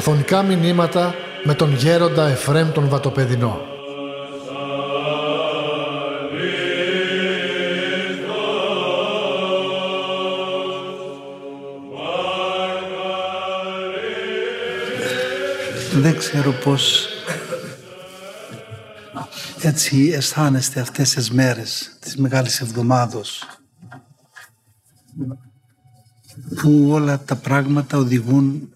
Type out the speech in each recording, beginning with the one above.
Αφωνικά μηνύματα με τον γέροντα Εφρέμ τον Βατοπεδινό. Δεν ξέρω πώς έτσι αισθάνεστε αυτές τις μέρες της Μεγάλης Εβδομάδος που όλα τα πράγματα οδηγούν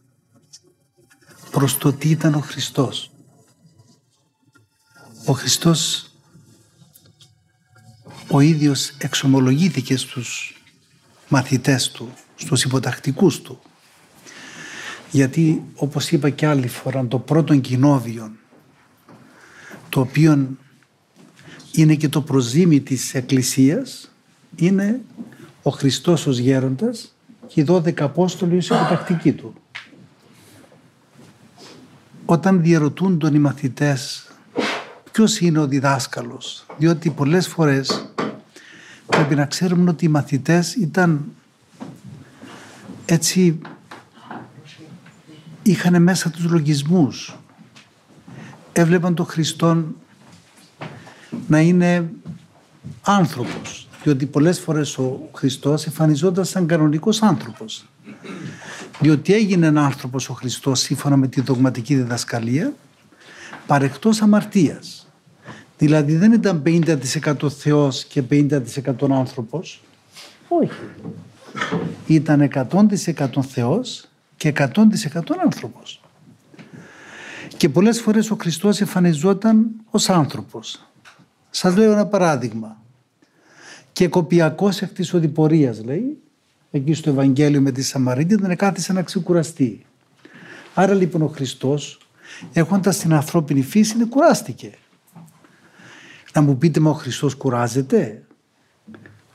προς το τι ήταν ο Χριστός. Ο Χριστός ο ίδιος εξομολογήθηκε στους μαθητές του, στους υποτακτικούς του. Γιατί όπως είπα και άλλη φορά το πρώτο κοινόβιο το οποίο είναι και το προζήμι της Εκκλησίας είναι ο Χριστός ως γέροντας και οι δώδεκα Απόστολοι ως υποτακτικοί του. Όταν διαρωτούν τον οι μαθητές ποιος είναι ο διδάσκαλος, διότι πολλές φορές πρέπει να ξέρουμε ότι οι μαθητές ήταν έτσι είχαν μέσα τους λογισμούς. Έβλεπαν τον Χριστόν να είναι άνθρωπος διότι πολλές φορές ο Χριστός εμφανιζόταν σαν κανονικός άνθρωπος διότι έγινε ένα άνθρωπος ο Χριστός σύμφωνα με τη δογματική διδασκαλία παρεκτός αμαρτίας. Δηλαδή δεν ήταν 50% Θεός και 50% άνθρωπος. Όχι. Ήταν 100% Θεός και 100% άνθρωπος. Και πολλές φορές ο Χριστός εμφανιζόταν ως άνθρωπος. Σας λέω ένα παράδειγμα. Και κοπιακός εκ της οδηπορίας λέει, εκεί στο Ευαγγέλιο με τη Σαμαρίτη, δεν κάθισε να ξεκουραστεί. Άρα λοιπόν ο Χριστός, έχοντας την ανθρώπινη φύση, κουράστηκε. Να μου πείτε, μα ο Χριστός κουράζεται;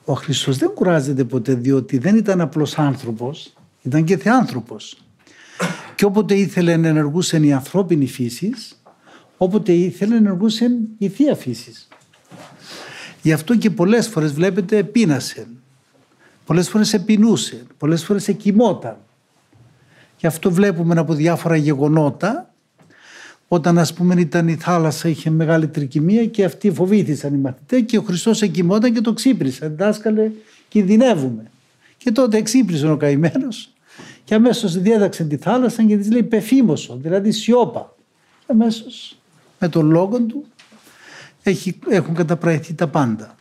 Ο Χριστός δεν κουράζεται ποτέ, διότι δεν ήταν απλός άνθρωπος, ήταν και θεάνθρωπος. Και όποτε ήθελε να ενεργούσε η ανθρώπινη φύσης, όποτε ήθελε να ενεργούσε η θεία φύσης. Γι' αυτό και πολλές φορές βλέπετε πείνασε. Πολλές φορές επινούσε. Πολλές φορές εκοιμόταν. Γι' αυτό βλέπουμε από διάφορα γεγονότα όταν ας πούμε ήταν η θάλασσα είχε μεγάλη τρικυμία και αυτοί φοβήθησαν οι μαθητές και ο Χριστός εκοιμόταν και το ξύπρισε. Δάσκαλε κινδυνεύουμε. Και τότε εξύπρισε ο καημένος και αμέσως διέταξε τη θάλασσα και της λέει πεφήμωσο, δηλαδή σιώπα. Αμέσως με τον λόγο του έχει, έχουν καταπραγηθεί τα πάντα.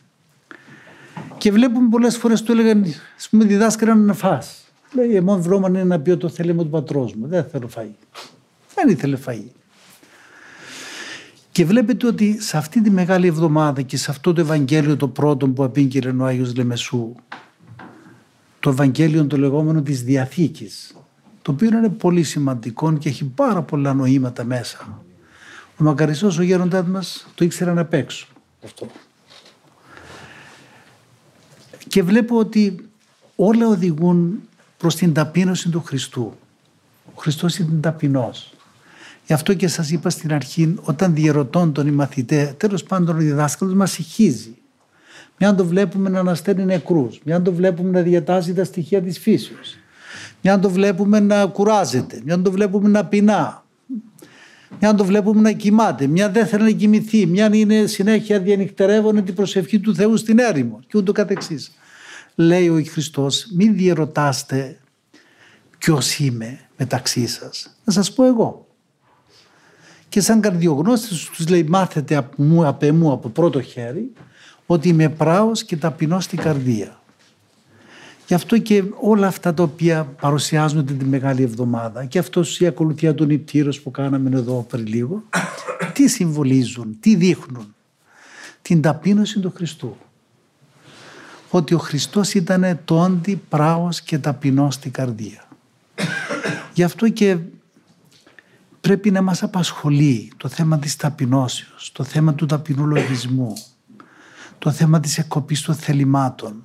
Και βλέπουμε πολλές φορές του έλεγαν, ας πούμε διδάσκαλα να φας. Λέει, εμόν βρώμαν είναι να πει το θέλημα του πατρός μου. Δεν θέλω φαΐ. Δεν ήθελε φαΐ. Και βλέπετε ότι σε αυτή τη μεγάλη εβδομάδα και σε αυτό το Ευαγγέλιο το πρώτο που απήγγειλε ο Άγιος Λεμεσού, το Ευαγγέλιο το λεγόμενο της Διαθήκης, το οποίο είναι πολύ σημαντικό και έχει πάρα πολλά νοήματα μέσα. Ο Μακαριστός ο γέροντάς μας το ήξερε να παίξω αυτό. Και βλέπω ότι όλα οδηγούν προς την ταπείνωση του Χριστού. Ο Χριστός είναι ταπεινός. Γι' αυτό και σας είπα στην αρχή, όταν διερωτών τον οι μαθητές, τέλος πάντων ο διδάσκαλος μας ηχίζει. Μια το βλέπουμε να ανασταίνει νεκρούς, μια το βλέπουμε να διατάζει τα στοιχεία της φύσεως, μια το βλέπουμε να κουράζεται, μια το βλέπουμε να πεινά, μια το βλέπουμε να κοιμάται, μια δεν θέλει να κοιμηθεί, μια είναι συνέχεια διανυκτερεύουν την προσευχή του Θεού στην έρημο και ούτω καθεξής. Λέει ο Χριστός, μην διερωτάστε ποιος είμαι μεταξύ σας. Να σας πω εγώ. Και σαν καρδιογνώστης τους λέει μάθετε από μου, από εμού, από πρώτο χέρι ότι είμαι πράος και ταπεινός στην καρδία. Γι' αυτό και όλα αυτά τα οποία παρουσιάζονται τη Μεγάλη Εβδομάδα και αυτός η ακολουθία του νηπτήρος που κάναμε εδώ πριν λίγο, τι συμβολίζουν, τι δείχνουν; Την ταπείνωση του Χριστού. Ότι ο Χριστός ήταν το όντι πράος και ταπεινός στην καρδία. Γι' αυτό και πρέπει να μας απασχολεί το θέμα της ταπεινώσεως, το θέμα του ταπεινού λογισμού, το θέμα της εκκοπής των θελημάτων,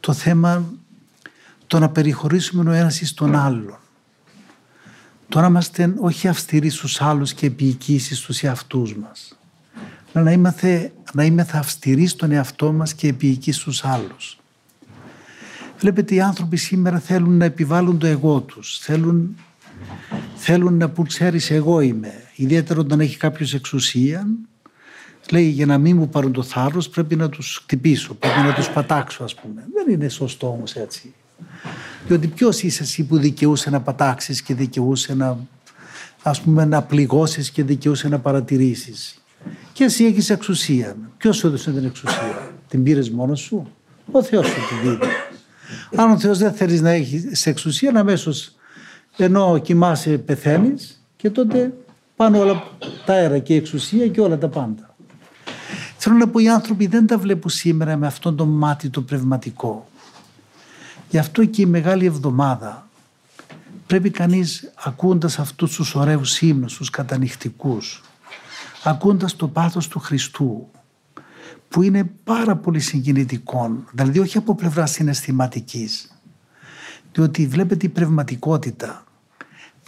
το θέμα το να περιχωρήσουμε ο ένας εις τον άλλον. Το να είμαστε όχι αυστηροί στους άλλους και επίοικήσεις στους εαυτούς μας. Αλλά να είμαστε, να είμαστε αυστηροί στον εαυτό μας και επίοικοι στους άλλους. Βλέπετε οι άνθρωποι σήμερα θέλουν να επιβάλλουν το εγώ τους. Θέλουν θέλουν να πούν ξέρεις εγώ είμαι. Ιδιαίτερα όταν έχει κάποιος εξουσία λέει για να μην μου πάρουν το θάρρος πρέπει να τους χτυπήσω, πρέπει να τους πατάξω ας πούμε. Δεν είναι σωστό όμως έτσι. Διότι ποιος είσαι εσύ που δικαιούσε να πατάξεις και δικαιούσε να, ας πούμε, να πληγώσεις και δικαιούσε να παρατηρήσεις. Και εσύ έχεις εξουσία. Ποιος σου έδωσε την εξουσία; Την πήρες μόνος σου; Ο Θεός σου την δίνει. Αν ο Θεός δεν θέλεις να έχεις εξουσία, αμέσως ενώ κοιμάσαι πεθαίνεις και τότε πάνε όλα τα αέρα και η εξουσία και όλα τα πάντα. Θέλω να πω οι άνθρωποι δεν τα βλέπουν σήμερα με αυτόν τον μάτι το πνευματικό. Γι' αυτό και η Μεγάλη Εβδομάδα πρέπει κανείς ακούοντας αυτούς τους ωραίους ύμνους, τους κατανυχτικούς, ακούοντας το πάθος του Χριστού, που είναι πάρα πολύ συγκινητικό, δηλαδή όχι από πλευράς συναισθηματικής, διότι βλέπετε η πνευματικότητα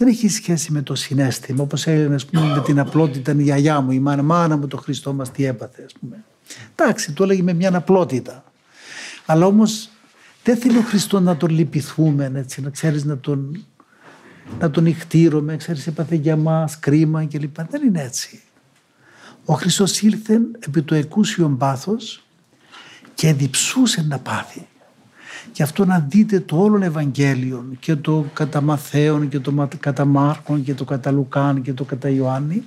δεν έχει σχέση με το συνέστημα, όπως έλεγε ας πούμε, με την απλότητα η γιαγιά μου, η μάνα, μάνα μου το Χριστό μας τι έπαθε. Ας πούμε. Εντάξει, το έλεγε με μια απλότητα. Αλλά όμως δεν θέλει ο Χριστός να τον λυπηθούμε, έτσι, να ξέρεις να τον, να τον ηχτήρουμε, ξέρεις έπαθε για μας κρίμα κλπ. Δεν είναι έτσι. Ο Χριστός ήλθε επί το εκούσιον πάθος και διψούσε να πάθει. Γι' αυτό να δείτε το όλο Ευαγγέλιο και το κατά Μαθαίων και το κατά Μάρκων και το κατά Λουκάν και το κατά Ιωάννη.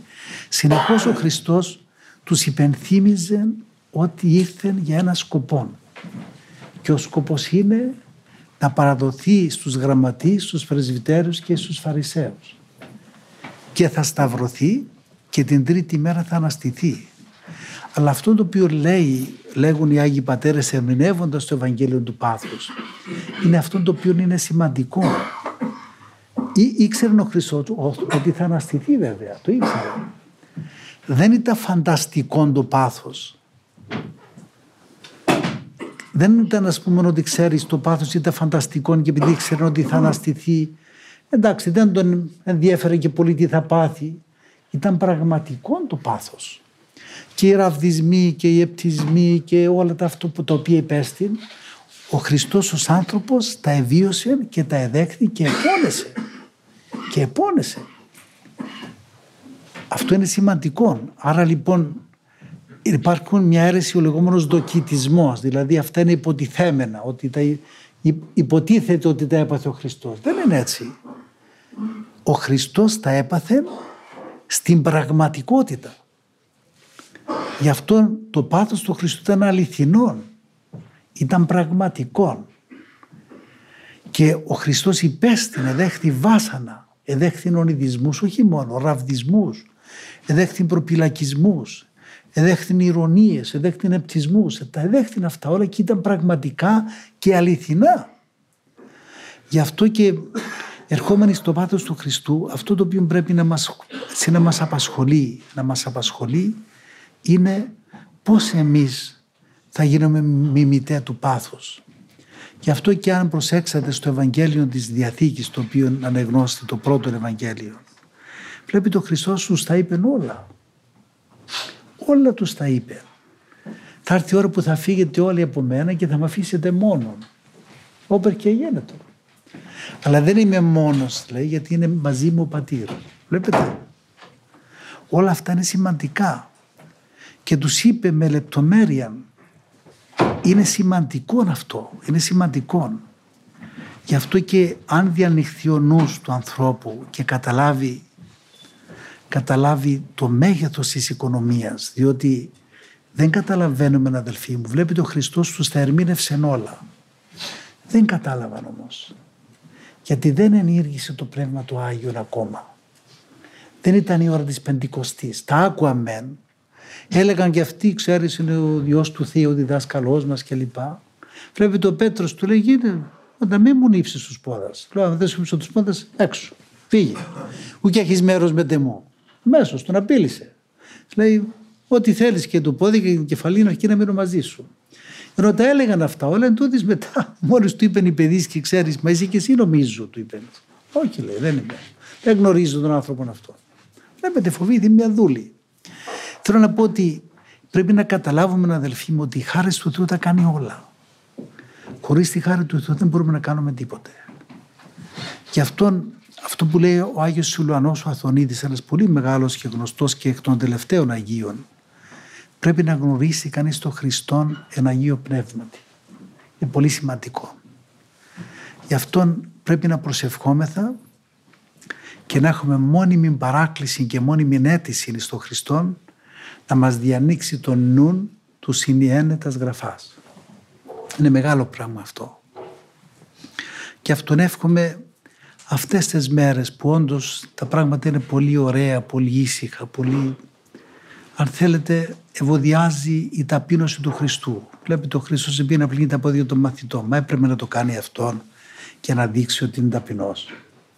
Συνεχώς ο Χριστός τους υπενθύμιζε ότι ήρθαν για ένα σκοπό και ο σκοπός είναι να παραδοθεί στους γραμματείς, στους πρεσβυτέρους και στους φαρισαίους. Και θα σταυρωθεί και την τρίτη μέρα θα αναστηθεί. Αλλά αυτό το οποίο λέει, λέγουν οι Άγιοι Πατέρες ερμηνεύοντας το Ευαγγέλιο του Πάθους είναι αυτό το οποίο είναι σημαντικό. Ή, ήξερε ο Χριστός ότι θα αναστηθεί βέβαια, το ήξερε. Δεν ήταν φανταστικό το πάθος. Δεν ήταν ας πούμε ότι ξέρεις το πάθος ήταν φανταστικό και επειδή ήξερε ότι θα αναστηθεί εντάξει δεν τον ενδιέφερε και πολύ τι θα πάθει. Ήταν πραγματικό το πάθος και οι ραβδισμοί και οι επτισμοί και όλα τα αυτό που τα οποία υπέστη ο Χριστός ως άνθρωπος τα εβίωσε και τα εδέχθη και επώνεσε. Και επώνεσε. Αυτό είναι σημαντικό. Άρα λοιπόν υπάρχουν μια αίρεση ο λεγόμενος δοκιτισμός δηλαδή αυτά είναι υποτιθέμενα ότι τα, υποτίθεται ότι τα έπαθε ο Χριστός. Δεν είναι έτσι. Ο Χριστός τα έπαθε στην πραγματικότητα Γι' αυτό το πάθος του Χριστού ήταν αληθινό. Ήταν πραγματικό. Και ο Χριστός υπέστην, εδέχθη βάσανα, εδέχθη ονειδισμούς, όχι μόνο, ραβδισμούς, εδέχθη προπυλακισμούς, εδέχθη ηρωνίες, εδέχθη επτισμούς, τα εδέχθη αυτά όλα και ήταν πραγματικά και αληθινά. Γι' αυτό και ερχόμενοι στο πάθος του Χριστού, αυτό το οποίο πρέπει να μας, να μας απασχολεί, να μας απασχολεί είναι πώς εμείς θα γίνουμε μιμητέ του πάθους. Γι' αυτό και αν προσέξατε στο Ευαγγέλιο της Διαθήκης το οποίο ανεγνώστε το πρώτο Ευαγγέλιο βλέπει το Χριστός σου τα είπε όλα. Όλα τους τα είπε. Θα έρθει η ώρα που θα φύγετε όλοι από μένα και θα με αφήσετε μόνον. Όπερ και γίνεται. Αλλά δεν είμαι μόνος λέει γιατί είναι μαζί μου ο πατήρ. Βλέπετε. Όλα αυτά είναι σημαντικά και τους είπε με λεπτομέρεια είναι σημαντικό αυτό, είναι σημαντικό. Γι' αυτό και αν διανοηχθεί ο νους του ανθρώπου και καταλάβει, καταλάβει το μέγεθος της οικονομίας, διότι δεν καταλαβαίνουμε αδελφοί μου, βλέπετε ο Χριστός τους τα ερμήνευσε όλα. Δεν κατάλαβαν όμως. Γιατί δεν ενήργησε το Πνεύμα του Άγιον ακόμα. Δεν ήταν η ώρα της Πεντηκοστής. Τα άκουα μεν, Έλεγαν και αυτοί, ξέρεις, είναι ο γιο του Θεού, ο διδάσκαλός μας κλπ. Βλέπει το Πέτρος του λέει: Γίνεται, όταν μην μου νύψεις τους πόδας. Λέω: Αν δεν σου τους πόδας, έξω. Φύγε. Ούτε έχεις μέρος με τεμό. Μέσως, τον απείλησε. Λέει: Ό,τι θέλεις και το πόδι και την κεφαλή είναι εκεί να μείνω μαζί σου. Ενώ τα έλεγαν αυτά όλα, εν τούτης μετά, μόλις του είπαν οι παιδί και ξέρεις, μα είσαι και εσύ νομίζω, του είπε. Όχι, λέει, δεν είμαι. Δεν γνωρίζω τον άνθρωπο αυτό. Βλέπετε, φοβήθηκε μια δούλη. Θέλω να πω ότι πρέπει να καταλάβουμε, αδελφοί μου, ότι η χάρη του Θεού τα κάνει όλα. Χωρίς τη χάρη του Θεού δεν μπορούμε να κάνουμε τίποτε. Γι' αυτό αυτό που λέει ο Άγιος Σουλουανός ο Αθωνίδης, ένας πολύ μεγάλος και γνωστός και εκ των τελευταίων Αγίων, πρέπει να γνωρίσει κανείς τον Χριστόν εν Αγίο Πνεύματι. Είναι πολύ σημαντικό. Γι' αυτό πρέπει να προσευχόμεθα και να έχουμε μόνιμη παράκληση και μόνιμη αίτηση στον Χριστόν να μας διανοίξει τον νουν του συνιένετας γραφάς. Είναι μεγάλο πράγμα αυτό. Και αυτόν εύχομαι αυτές τις μέρες που όντως τα πράγματα είναι πολύ ωραία, πολύ ήσυχα, πολύ αν θέλετε ευωδιάζει η ταπείνωση του Χριστού. Βλέπετε ο Χριστός επειδή να πλύνει τα πόδια των μαθητών. Μα έπρεπε να το κάνει αυτόν και να δείξει ότι είναι ταπεινός.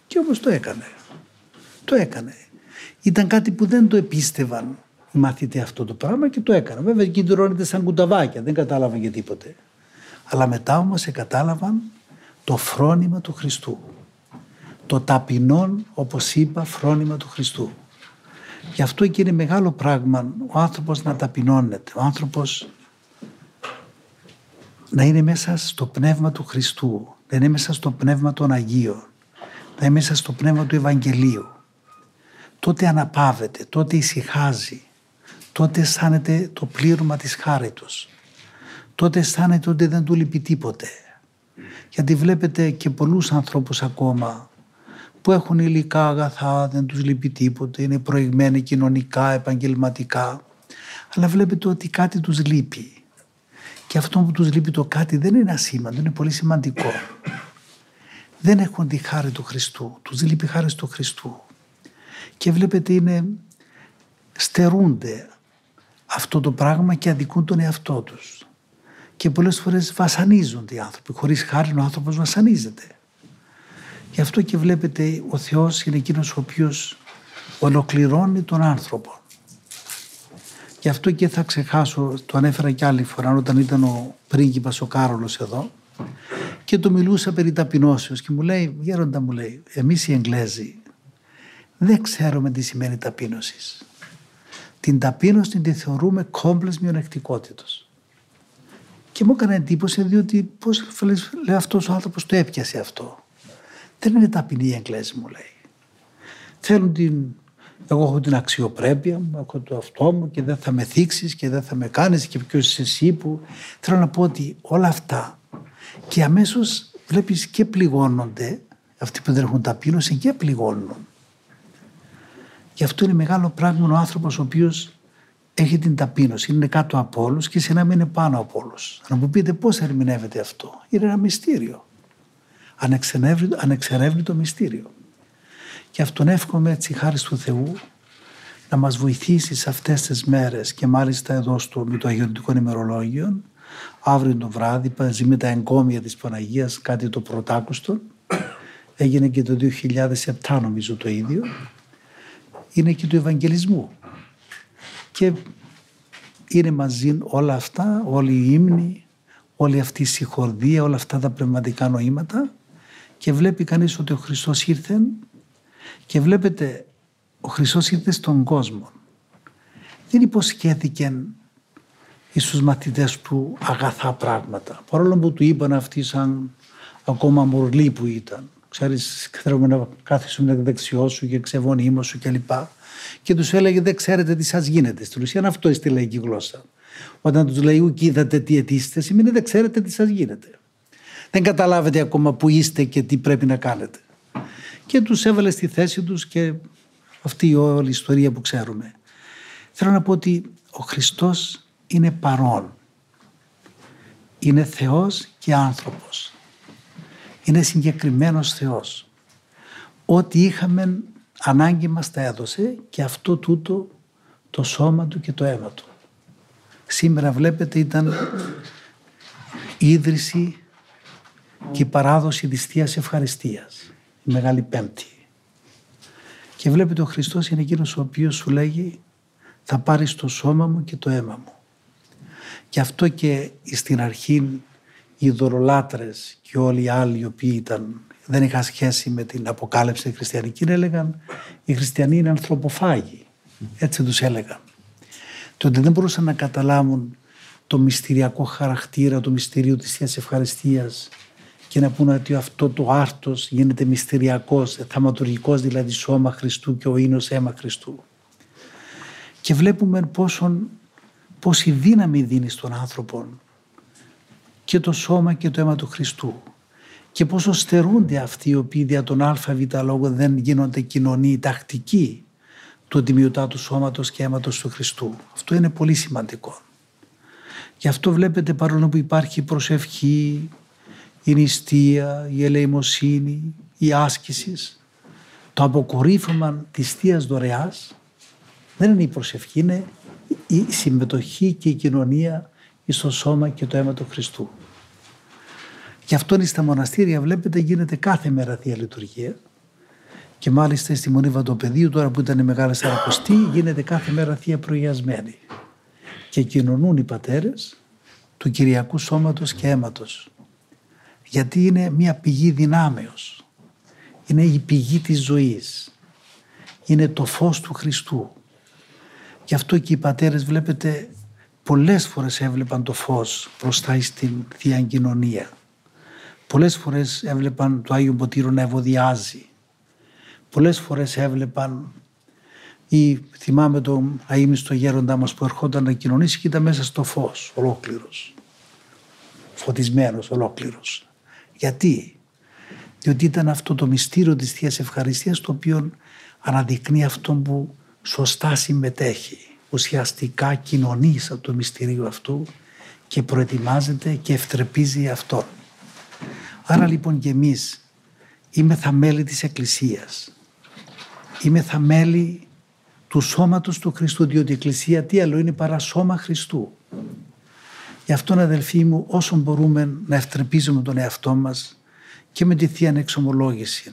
Και όπως το έκανε. Το έκανε. Ήταν κάτι που δεν το επίστευαν οι μαθητές αυτό το πράγμα και το έκαναν. Βέβαια εκεί τρώνεται σαν κουταβάκια, δεν κατάλαβαν και τίποτε. Αλλά μετά όμως κατάλαβαν το φρόνημα του Χριστού. Το ταπεινόν, όπως είπα, φρόνημα του Χριστού. Γι' αυτό και είναι μεγάλο πράγμα ο άνθρωπος να ταπεινώνεται. Ο άνθρωπος να είναι μέσα στο πνεύμα του Χριστού, να είναι μέσα στο πνεύμα των Αγίων, να είναι μέσα στο πνεύμα του Ευαγγελίου. Τότε αναπαύεται, τότε ησυχάζει, τότε αισθάνεται το πλήρωμα της χάριτος. Τότε αισθάνεται ότι δεν του λείπει τίποτε. Γιατί βλέπετε και πολλούς ανθρώπους ακόμα που έχουν υλικά αγαθά, δεν τους λείπει τίποτε, είναι προηγμένοι κοινωνικά, επαγγελματικά. Αλλά βλέπετε ότι κάτι τους λείπει. Και αυτό που τους λείπει το κάτι δεν είναι ασήμαντο, είναι πολύ σημαντικό. Δεν έχουν τη χάρη του Χριστού, τους λείπει η χάρη του Χριστού. Και βλέπετε είναι, στερούνται αυτό το πράγμα και αδικούν τον εαυτό τους. Και πολλές φορές βασανίζονται οι άνθρωποι. Χωρίς χάρη ο άνθρωπος βασανίζεται. Γι' αυτό και βλέπετε ο Θεός είναι εκείνος ο οποίος ολοκληρώνει τον άνθρωπο. Γι' αυτό και θα ξεχάσω, το ανέφερα και άλλη φορά όταν ήταν ο πρίγκιπας ο Κάρολος εδώ και του μιλούσα περί ταπεινώσεως και μου λέει, γέροντα μου λέει, εμείς οι Εγγλέζοι δεν ξέρουμε τι σημαίνει ταπείνωσης. Την ταπείνωση τη θεωρούμε κόμπλες μειονεκτικότητος. Και μου έκανε εντύπωση διότι πώς λέει αυτός ο άνθρωπος το έπιασε αυτό. Δεν είναι ταπεινή η Εγγλέζη μου λέει. Θέλουν την... Εγώ έχω την αξιοπρέπεια μου, έχω το αυτό μου και δεν θα με θίξεις και δεν θα με κάνεις και ποιος είσαι εσύ που... Θέλω να πω ότι όλα αυτά και αμέσως βλέπεις και πληγώνονται αυτοί που δεν έχουν ταπείνωση και πληγώνουν. Γι' αυτό είναι μεγάλο πράγμα ο άνθρωπος ο οποίος έχει την ταπείνωση, είναι κάτω από όλους και σε να μην είναι πάνω από όλους. Να μου πείτε πώς ερμηνεύεται αυτό. Είναι ένα μυστήριο ανεξερεύνητο μυστήριο. Και αυτόν εύχομαι έτσι χάρη του Θεού να μας βοηθήσει σε αυτές τις μέρες και μάλιστα εδώ στο, με το Αγιοντικό ημερολόγιο αύριο το βράδυ μαζί με τα εγκόμια της Παναγίας κάτι το πρωτάκουστο έγινε και το 2007 νομίζω το ίδιο είναι και του Ευαγγελισμού και είναι μαζί όλα αυτά όλοι οι ύμνοι όλη αυτή η συγχορδία όλα αυτά τα πνευματικά νοήματα και βλέπει κανείς ότι ο Χριστός ήρθε και βλέπετε ο Χριστός ήρθε στον κόσμο. Δεν υποσχέθηκε στους μαθητές του αγαθά πράγματα. Παρόλο που του είπαν αυτοί σαν ακόμα μορλοί που ήταν. Ξέρεις, θέλουμε να κάθισουμε δεξιό σου και ξεβώνει σου κλπ. Και τους έλεγε δεν ξέρετε τι σας γίνεται. Στην ουσία αυτό είναι στη λαϊκή γλώσσα. Όταν τους λέει ουκ είδατε τι αιτήσετε σημαίνει δεν ξέρετε τι σας γίνεται δεν καταλάβετε ακόμα που είστε και τι πρέπει να κάνετε. Και τους έβαλε στη θέση τους και αυτή η όλη ιστορία που ξέρουμε. Θέλω να πω ότι ο Χριστός είναι παρόν. Είναι Θεός και άνθρωπος. Είναι συγκεκριμένος Θεός. Ό,τι είχαμε ανάγκη μας τα έδωσε και αυτό τούτο το σώμα του και το αίμα του. Σήμερα βλέπετε ήταν ίδρυση και η παράδοση της Θείας Ευχαριστίας, η Μεγάλη Πέμπτη. Και βλέπετε ο Χριστός είναι εκείνος ο οποίος σου λέγει θα πάρεις το σώμα μου και το αίμα μου. Και αυτό και στην αρχή οι δωρολάτρες και όλοι οι άλλοι οι οποίοι ήταν, δεν είχαν σχέση με την αποκάλυψη χριστιανική έλεγαν οι χριστιανοί είναι ανθρωποφάγοι. Έτσι τους έλεγαν. Τότε δεν μπορούσαν να καταλάβουν το μυστηριακό χαρακτήρα, το μυστηρίο της Θείας Ευχαριστίας και να πούνε ότι αυτό το άρτος γίνεται μυστηριακός, θαματουργικός δηλαδή σώμα Χριστού και ο ίνος αίμα Χριστού. Και βλέπουμε πόσον, πόση δύναμη δίνει στον άνθρωπο και το σώμα και το αίμα του Χριστού και πόσο στερούνται αυτοί οι οποίοι δια τον ΑΒ λόγο δεν γίνονται κοινωνοί τακτικοί του τιμιωτάτου σώματος και αίματος του Χριστού. Αυτό είναι πολύ σημαντικό. Γι' αυτό βλέπετε παρόλο που υπάρχει προσευχή, η νηστεία, η ελεημοσύνη, η άσκησης, το αποκορύφωμα της Θείας Δωρεάς δεν είναι η προσευχή, είναι η συμμετοχή και η κοινωνία στο σώμα και το αίμα του Χριστού. Γι' αυτό στα μοναστήρια βλέπετε γίνεται κάθε μέρα Θεία Λειτουργία. Και μάλιστα στη Μονή Βαντοπεδίου τώρα που ήταν η Μεγάλη Σαρακοστή γίνεται κάθε μέρα Θεία Προγιασμένη και κοινωνούν οι πατέρες του Κυριακού Σώματος και Αίματος. Γιατί είναι μια πηγή δυνάμεως. Είναι η πηγή της ζωής. Είναι το φως του Χριστού. Γι' αυτό και οι πατέρες βλέπετε πολλές φορές έβλεπαν το φως μπροστά στην Θεία Κοινωνία πολλές φορές έβλεπαν το Άγιο Ποτήρο να ευωδιάζει πολλές φορές έβλεπαν ή θυμάμαι τον αείμνηστο γέροντά μας που ερχόταν να κοινωνήσει και ήταν μέσα στο φως ολόκληρος. Φωτισμένος ολόκληρος. Γιατί; Διότι ήταν αυτό το μυστήριο της Θείας Ευχαριστίας το οποίο αναδεικνύει αυτόν που σωστά συμμετέχει. Ουσιαστικά κοινωνείς από το μυστήριο αυτού και προετοιμάζεται και ευτρεπίζει αυτόν. Άρα λοιπόν και εμείς είμαι θα μέλη της Εκκλησίας. Είμαι θα μέλη του σώματος του Χριστού, διότι η Εκκλησία τι άλλο είναι παρά σώμα Χριστού. Γι' αυτόν αδελφοί μου όσο μπορούμε να ευτρεπίζουμε τον εαυτό μας και με τη Θεία Εξομολόγηση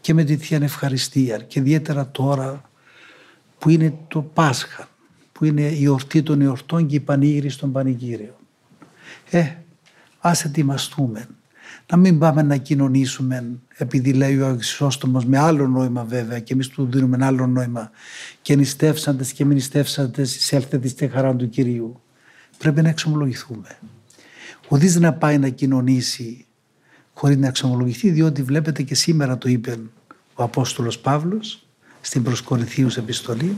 και με τη Θεία Ευχαριστία και ιδιαίτερα τώρα που είναι το Πάσχα, που είναι η ορτή των εορτών και η πανήγυρη στον πανηγύριο. Ε, ας ετοιμαστούμε να μην πάμε να κοινωνήσουμε επειδή λέει ο Αγισόστομος με άλλο νόημα βέβαια και εμείς του δίνουμε ένα άλλο νόημα και νηστεύσαντες και μην νηστεύσαντες εισέλθετε στη χαρά του Κυρίου. Πρέπει να εξομολογηθούμε. Ουδής να πάει να κοινωνήσει χωρίς να εξομολογηθεί διότι βλέπετε και σήμερα το είπε ο Απόστολος Παύλος στην προσκορυθίους επιστολή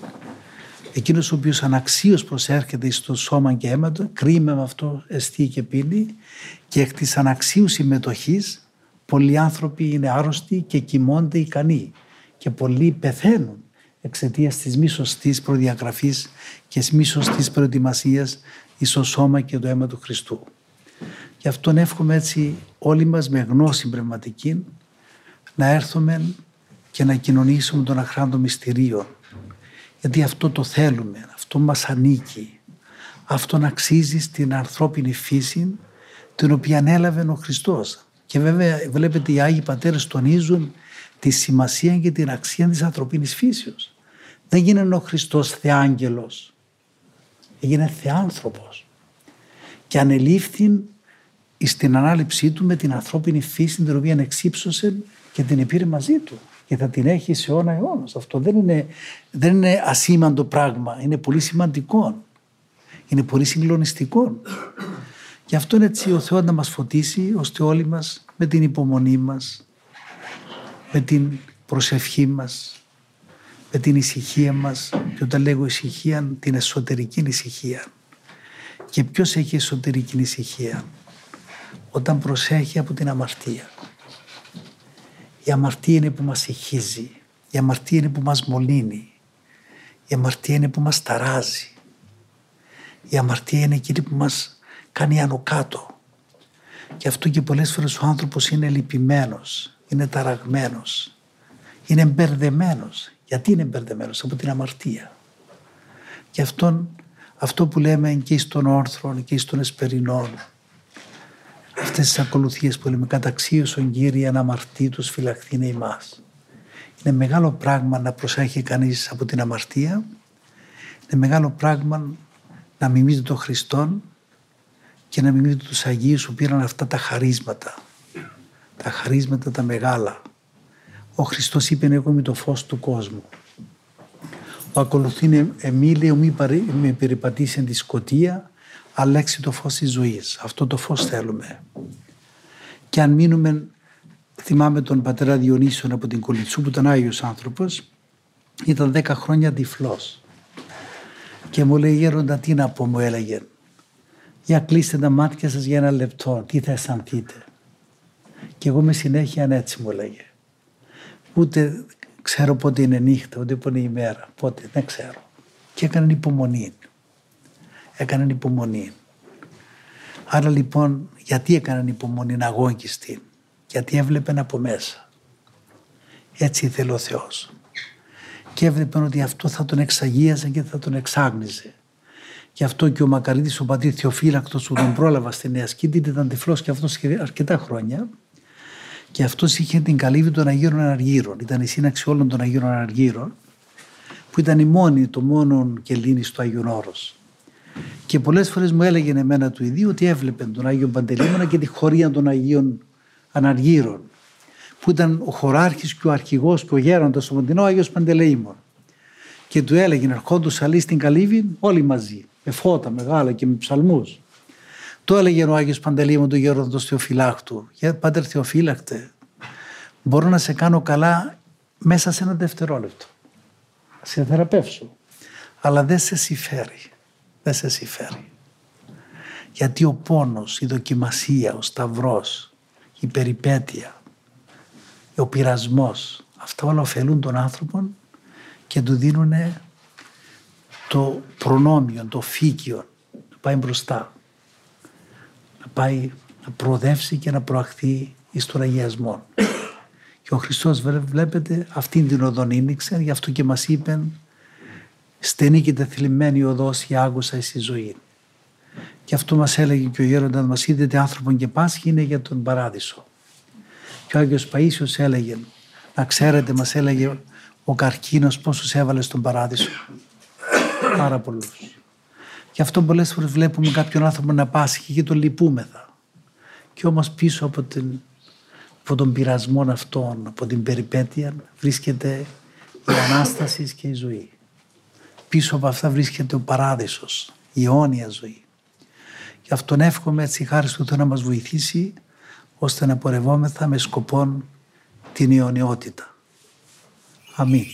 εκείνος ο οποίος αναξίως προσέρχεται στο σώμα και αίμα του, κρίμα με αυτό εστί και πίνει και εκ της αναξίους συμμετοχής πολλοί άνθρωποι είναι άρρωστοι και κοιμώνται ικανοί και πολλοί πεθαίνουν εξαιτίας της μη σωστή προδιαγραφής και της μη σωστή προετοιμασίας εις το σώμα και το αίμα του Χριστού. Γι' αυτόν εύχομαι έτσι όλοι μας με γνώση πνευματική να έρθουμε και να κοινωνήσουμε τον αχράντο μυστηρίων γιατί αυτό το θέλουμε, αυτό μας ανήκει. Αυτό αξίζει στην ανθρώπινη φύση την οποία ανέλαβε ο Χριστός. Και βέβαια βλέπετε οι Άγιοι Πατέρες τονίζουν τη σημασία και την αξία της ανθρωπίνης φύσεως. Δεν γίνεται ο Χριστός θεάγγελος, έγινε θεάνθρωπος και ανελήφθη στην ανάληψή του με την ανθρώπινη φύση την οποία εξύψωσε και την πήρε μαζί του και θα την έχει σε αιώνα αιώνας. Αυτό δεν είναι, δεν είναι ασήμαντο πράγμα, είναι πολύ σημαντικό. Είναι πολύ συγκλονιστικό. Γι' αυτό είναι έτσι ο Θεός να μας φωτίσει ώστε όλοι μας με την υπομονή μας, με την προσευχή μας, με την ησυχία μας και όταν λέγω ησυχία την εσωτερική ησυχία. Και ποιος έχει εσωτερική ησυχία; Όταν προσέχει από την αμαρτία. Η αμαρτία είναι που μας εχίζει. Η αμαρτία είναι που μας μολύνει. Η αμαρτία είναι που μας ταράζει. Η αμαρτία είναι εκείνη που μας κάνει άνω κάτω. Και αυτό και πολλές φορές ο άνθρωπος είναι λυπημένος, είναι ταραγμένος, είναι μπερδεμένος. Γιατί είναι μπερδεμένος; Από την αμαρτία. Και αυτόν, αυτό που λέμε και στον όρθρο και στον εσπερινών αυτές τις ακολουθίες που λέμε καταξίωσον Κύριε αναμαρτήτους φυλαχθήνε ημάς. Είναι μεγάλο πράγμα να προσέχει κανείς από την αμαρτία. Είναι μεγάλο πράγμα να μιμείται τον Χριστόν και να μιμείται τους Αγίους που πήραν αυτά τα χαρίσματα. Τα χαρίσματα τα μεγάλα. Ο Χριστός είπε εγώ είμαι το φως του κόσμου. Ο ακολουθεί εμίλιο μη με περιπατήσει τη σκοτία αλλάξει το φως της ζωής. Αυτό το φως θέλουμε. Και αν μείνουμε, θυμάμαι τον πατέρα Διονύσιον από την Κολυτσού που ήταν Άγιος άνθρωπος, ήταν δέκα χρόνια τυφλός. Και μου λέει γέροντα τι να πω μου έλεγε. Για κλείστε τα μάτια σας για ένα λεπτό, τι θα αισθανθείτε. Και εγώ με συνέχεια έτσι μου λέγε. Ούτε ξέρω πότε είναι νύχτα, ούτε πότε είναι ημέρα, πότε, δεν ξέρω. Και έκαναν υπομονή. Έκαναν υπομονή. Άρα λοιπόν, γιατί έκαναν υπομονή να αγώγιστοι. Γιατί έβλεπαν από μέσα. Έτσι ήθελε ο Θεός. Και έβλεπαν ότι αυτό θα τον εξαγίαζε και θα τον εξάγνιζε. Γι' αυτό και ο Μακαρίτης, ο πατήρ Θεοφύλακτος που τον πρόλαβα στη Νέα Σκήτη, ήταν τυφλός και αυτός αρκετά χρόνια. Και αυτός είχε την καλύβη των Αγίων Αναργύρων. Ήταν η σύναξη όλων των Αγίων Αναργύρων, που ήταν η μόνη, το μόνο κελίνη στο Άγιον Όρος. Και πολλές φορές μου έλεγε εμένα του ιδίου ότι έβλεπε τον Άγιο Παντελήμωνα και τη χωρία των Αγίων Αναργύρων, που ήταν ο χωράρχης και ο αρχηγός και ο γέροντας, ο Μοντινό Άγιος Παντελεήμων. Και του έλεγε, ερχόντουσαν αλλοί στην καλύβη όλοι μαζί, με φώτα μεγάλα και με ψαλμούς. Το έλεγε ο Άγιος Παντελήμων του γέροντος Θεοφυλάκτου. Για Πάτερ Θεοφύλακτε, μπορώ να σε κάνω καλά μέσα σε ένα δευτερόλεπτο. Σε θεραπεύσω. Αλλά δεν σε συμφέρει. Δεν σε συμφέρει. Γιατί ο πόνος, η δοκιμασία, ο σταυρός, η περιπέτεια, ο πειρασμός, αυτά όλα ωφελούν τον άνθρωπο και του δίνουν το προνόμιο, το φύκιο να πάει μπροστά να πάει να προοδεύσει και να προαχθεί εις τον αγιασμό. Και ο Χριστός βλέπετε αυτήν την οδόν ίνιξε, γι' αυτό και μας είπε στενή και τεθλιμμένη οδός η άγουσα στη ζωή. Και αυτό μας έλεγε και ο γέροντας μας είδετε άνθρωπον και πάσχη είναι για τον παράδεισο. Και ο Άγιος Παΐσιος έλεγε, να ξέρετε μας έλεγε ο καρκίνος πόσους έβαλε στον παράδεισο. Πάρα πολλούς. Γι' αυτό πολλές φορές βλέπουμε κάποιον άνθρωπο να πάσχει και τον λυπούμεθα. Και όμως πίσω από, την, από τον πειρασμό αυτόν, από την περιπέτεια βρίσκεται η Ανάστασης και η ζωή. Πίσω από αυτά βρίσκεται ο παράδεισος, η αιώνια ζωή. Γι' αυτόν εύχομαι έτσι η χάρη του Θεού να μας βοηθήσει ώστε να πορευόμεθα με σκοπόν την αιωνιότητα. Αμήν.